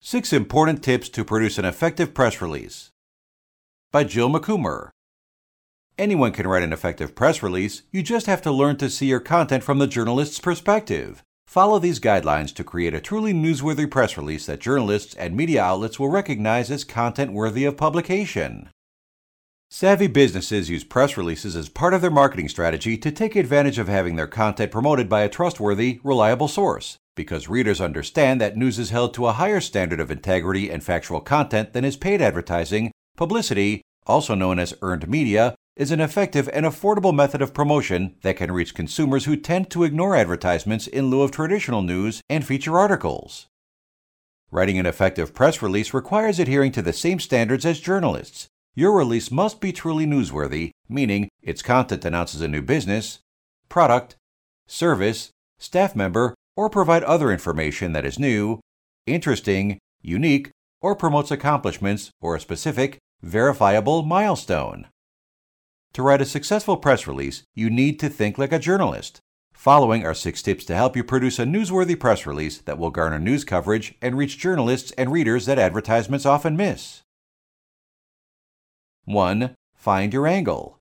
Six Important Tips to Produce an Effective Press Release by Jill McCoomer. Anyone can write an effective press release, you just have to learn to see your content from the journalist's perspective. Follow these guidelines to create a truly newsworthy press release that journalists and media outlets will recognize as content worthy of publication. Savvy businesses use press releases as part of their marketing strategy to take advantage of having their content promoted by a trustworthy, reliable source because readers understand that news is held to a higher standard of integrity and factual content than is paid advertising, publicity, also known as earned media, is an effective and affordable method of promotion that can reach consumers who tend to ignore advertisements in lieu of traditional news and feature articles. Writing an effective press release requires adhering to the same standards as journalists. Your release must be truly newsworthy, meaning its content announces a new business, product, service, staff member, or provide other information that is new, interesting, unique, or promotes accomplishments or a specific, verifiable milestone. To write a successful press release, you need to think like a journalist. Following are six tips to help you produce a newsworthy press release that will garner news coverage and reach journalists and readers that advertisements often miss. 1. Find your angle.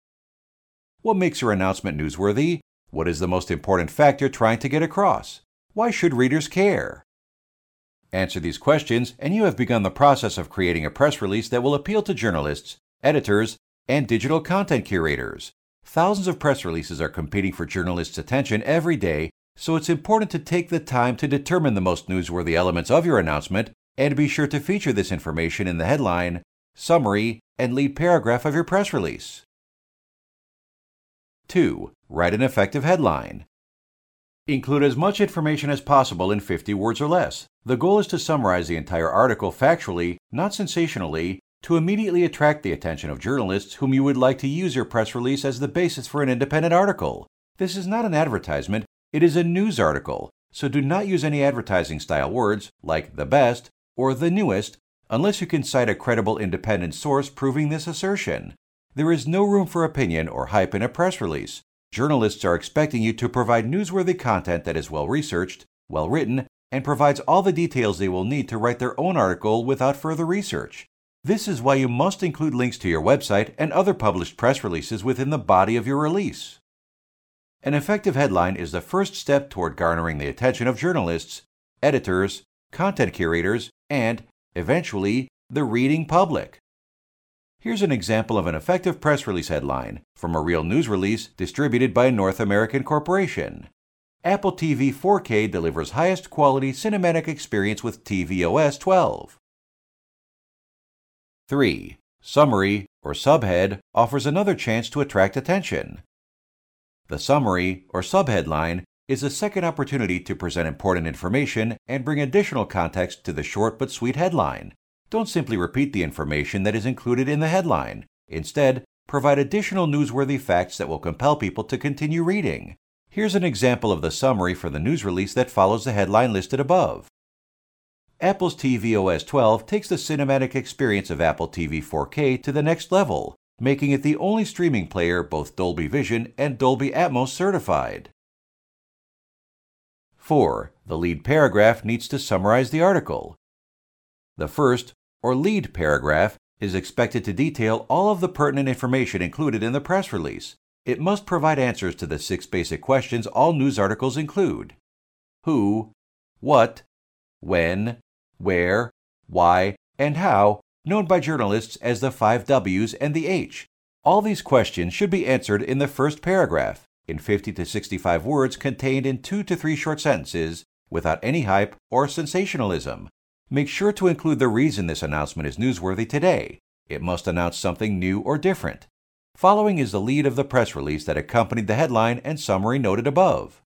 What makes your announcement newsworthy? What is the most important fact you're trying to get across? Why should readers care? Answer these questions, and you have begun the process of creating a press release that will appeal to journalists, editors, and digital content curators. Thousands of press releases are competing for journalists' attention every day, so it's important to take the time to determine the most newsworthy elements of your announcement and be sure to feature this information in the headline, summary, and lead paragraph of your press release. 2. Write an effective headline. Include as much information as possible in 50 words or less. The goal is to summarize the entire article factually, not sensationally, to immediately attract the attention of journalists whom you would like to use your press release as the basis for an independent article. This is not an advertisement, it is a news article, so do not use any advertising style words like the best or the newest unless you can cite a credible independent source proving this assertion. There is no room for opinion or hype in a press release. Journalists are expecting you to provide newsworthy content that is well researched, well written, and provides all the details they will need to write their own article without further research. This is why you must include links to your website and other published press releases within the body of your release. An effective headline is the first step toward garnering the attention of journalists, editors, content curators, and, eventually, the reading public. Here's an example of an effective press release headline from a real news release distributed by a North American corporation. Apple TV 4K delivers highest quality cinematic experience with tvOS 12. 3. Summary or subhead offers another chance to attract attention. The summary or subheadline is a second opportunity to present important information and bring additional context to the short but sweet headline. Don't simply repeat the information that is included in the headline. Instead, provide additional newsworthy facts that will compel people to continue reading. Here's an example of the summary for the news release that follows the headline listed above. Apple's tvOS 12 takes the cinematic experience of Apple TV 4K to the next level, making it the only streaming player both Dolby Vision and Dolby Atmos certified. 4. The lead paragraph needs to summarize the article. The first, or lead paragraph, is expected to detail all of the pertinent information included in the press release. It must provide answers to the six basic questions all news articles include who, what, when, where, why, and how, known by journalists as the five W's and the H. All these questions should be answered in the first paragraph, in 50 to 65 words contained in two to three short sentences, without any hype or sensationalism. Make sure to include the reason this announcement is newsworthy today. It must announce something new or different. Following is the lead of the press release that accompanied the headline and summary noted above.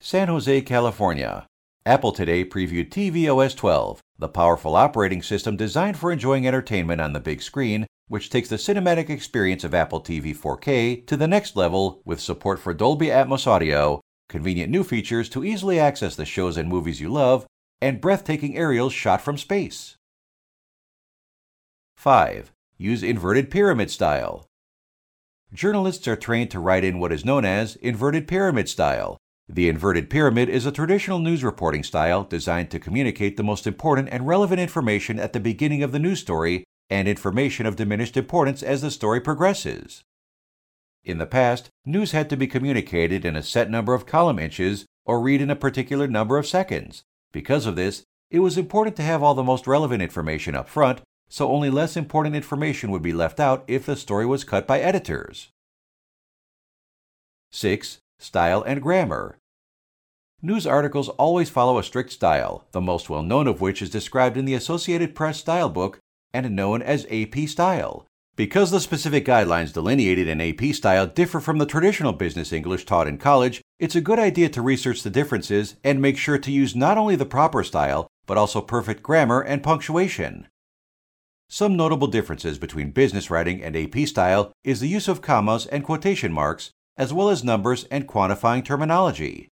San Jose, California. Apple today previewed tvOS 12, the powerful operating system designed for enjoying entertainment on the big screen, which takes the cinematic experience of Apple TV 4K to the next level with support for Dolby Atmos audio, convenient new features to easily access the shows and movies you love, and breathtaking aerials shot from space. 5. Use inverted pyramid style. Journalists are trained to write in what is known as inverted pyramid style. The inverted pyramid is a traditional news reporting style designed to communicate the most important and relevant information at the beginning of the news story and information of diminished importance as the story progresses. In the past, news had to be communicated in a set number of column inches or read in a particular number of seconds. Because of this, it was important to have all the most relevant information up front, so only less important information would be left out if the story was cut by editors. 6. Style and grammar. News articles always follow a strict style, the most well known of which is described in the Associated Press Style Book and known as AP Style. Because the specific guidelines delineated in AP style differ from the traditional business English taught in college, it's a good idea to research the differences and make sure to use not only the proper style, but also perfect grammar and punctuation. Some notable differences between business writing and AP style is the use of commas and quotation marks, as well as numbers and quantifying terminology.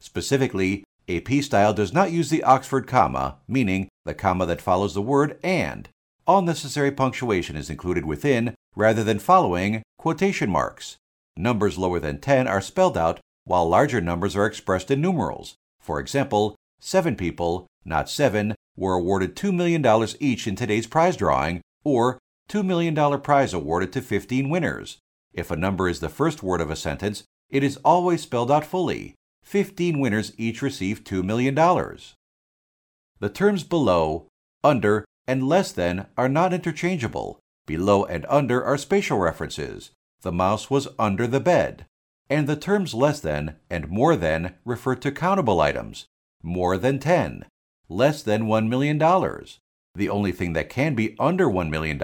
Specifically, AP style does not use the Oxford comma, meaning the comma that follows the word and, all necessary punctuation is included within rather than following quotation marks. Numbers lower than 10 are spelled out, while larger numbers are expressed in numerals. For example, seven people, not seven, were awarded $2 million each in today's prize drawing, or $2 million prize awarded to 15 winners. If a number is the first word of a sentence, it is always spelled out fully. 15 winners each receive $2 million. The terms below, under, and less than are not interchangeable. Below and under are spatial references. The mouse was under the bed. And the terms less than and more than refer to countable items. More than 10. Less than $1 million. The only thing that can be under $1 million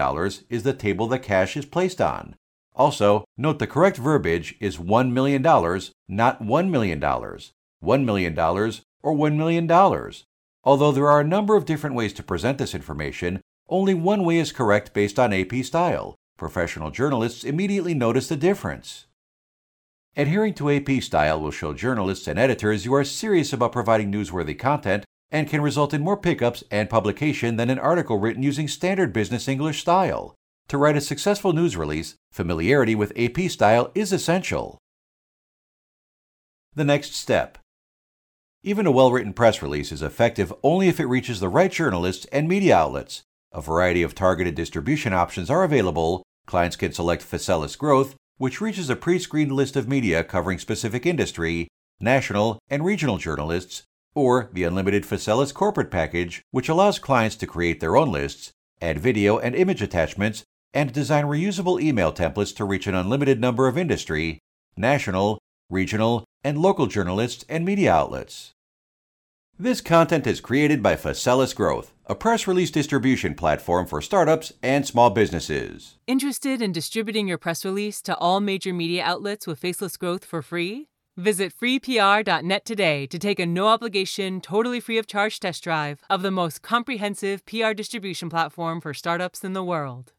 is the table the cash is placed on. Also, note the correct verbiage is $1 million, not $1 million. $1 million or $1 million. Although there are a number of different ways to present this information, only one way is correct based on AP style. Professional journalists immediately notice the difference. Adhering to AP style will show journalists and editors you are serious about providing newsworthy content and can result in more pickups and publication than an article written using standard business English style. To write a successful news release, familiarity with AP style is essential. The next step even a well written press release is effective only if it reaches the right journalists and media outlets. A variety of targeted distribution options are available. Clients can select Facelis Growth, which reaches a pre screened list of media covering specific industry, national, and regional journalists, or the unlimited Facelis corporate package, which allows clients to create their own lists, add video and image attachments, and design reusable email templates to reach an unlimited number of industry, national, regional, and local journalists and media outlets. This content is created by Facelis Growth, a press release distribution platform for startups and small businesses. Interested in distributing your press release to all major media outlets with Faceless Growth for free? Visit freepr.net today to take a no obligation, totally free of charge test drive of the most comprehensive PR distribution platform for startups in the world.